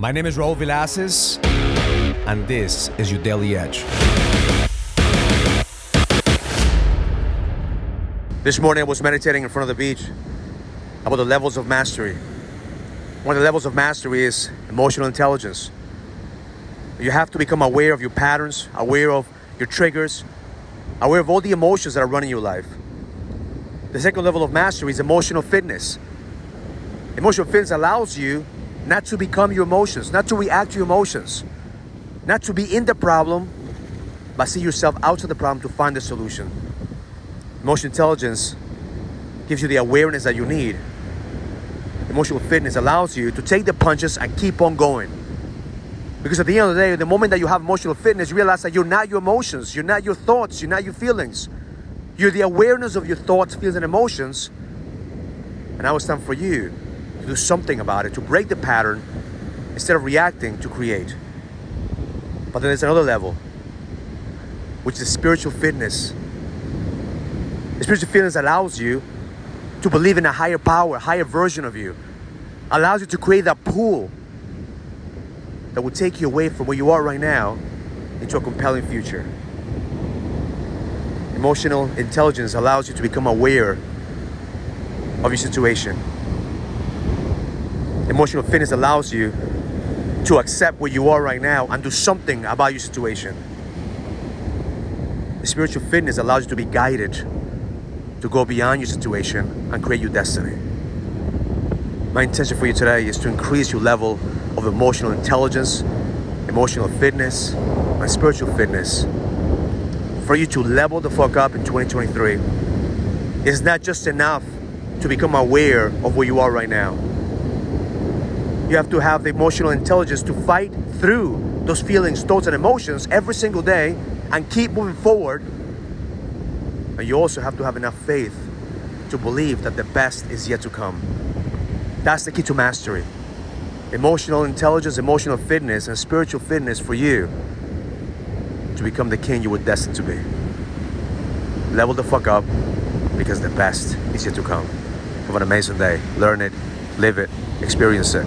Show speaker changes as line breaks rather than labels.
My name is Raul Villacis, and this is your Daily Edge.
This morning I was meditating in front of the beach about the levels of mastery. One of the levels of mastery is emotional intelligence. You have to become aware of your patterns, aware of your triggers, aware of all the emotions that are running your life. The second level of mastery is emotional fitness. Emotional fitness allows you not to become your emotions, not to react to your emotions, not to be in the problem, but see yourself out of the problem to find the solution. Emotional intelligence gives you the awareness that you need. Emotional fitness allows you to take the punches and keep on going. Because at the end of the day, the moment that you have emotional fitness, you realize that you're not your emotions, you're not your thoughts, you're not your feelings. You're the awareness of your thoughts, feelings, and emotions. And now it's time for you do something about it, to break the pattern instead of reacting to create. But then there's another level, which is spiritual fitness. The spiritual fitness allows you to believe in a higher power, a higher version of you. Allows you to create that pool that will take you away from where you are right now into a compelling future. Emotional intelligence allows you to become aware of your situation. Emotional fitness allows you to accept where you are right now and do something about your situation. Spiritual fitness allows you to be guided to go beyond your situation and create your destiny. My intention for you today is to increase your level of emotional intelligence, emotional fitness, and spiritual fitness. For you to level the fuck up in 2023. It's not just enough to become aware of where you are right now. You have to have the emotional intelligence to fight through those feelings, thoughts, and emotions every single day and keep moving forward. And you also have to have enough faith to believe that the best is yet to come. That's the key to mastery. Emotional intelligence, emotional fitness, and spiritual fitness for you to become the king you were destined to be. Level the fuck up because the best is yet to come. Have an amazing day. Learn it, live it, experience it.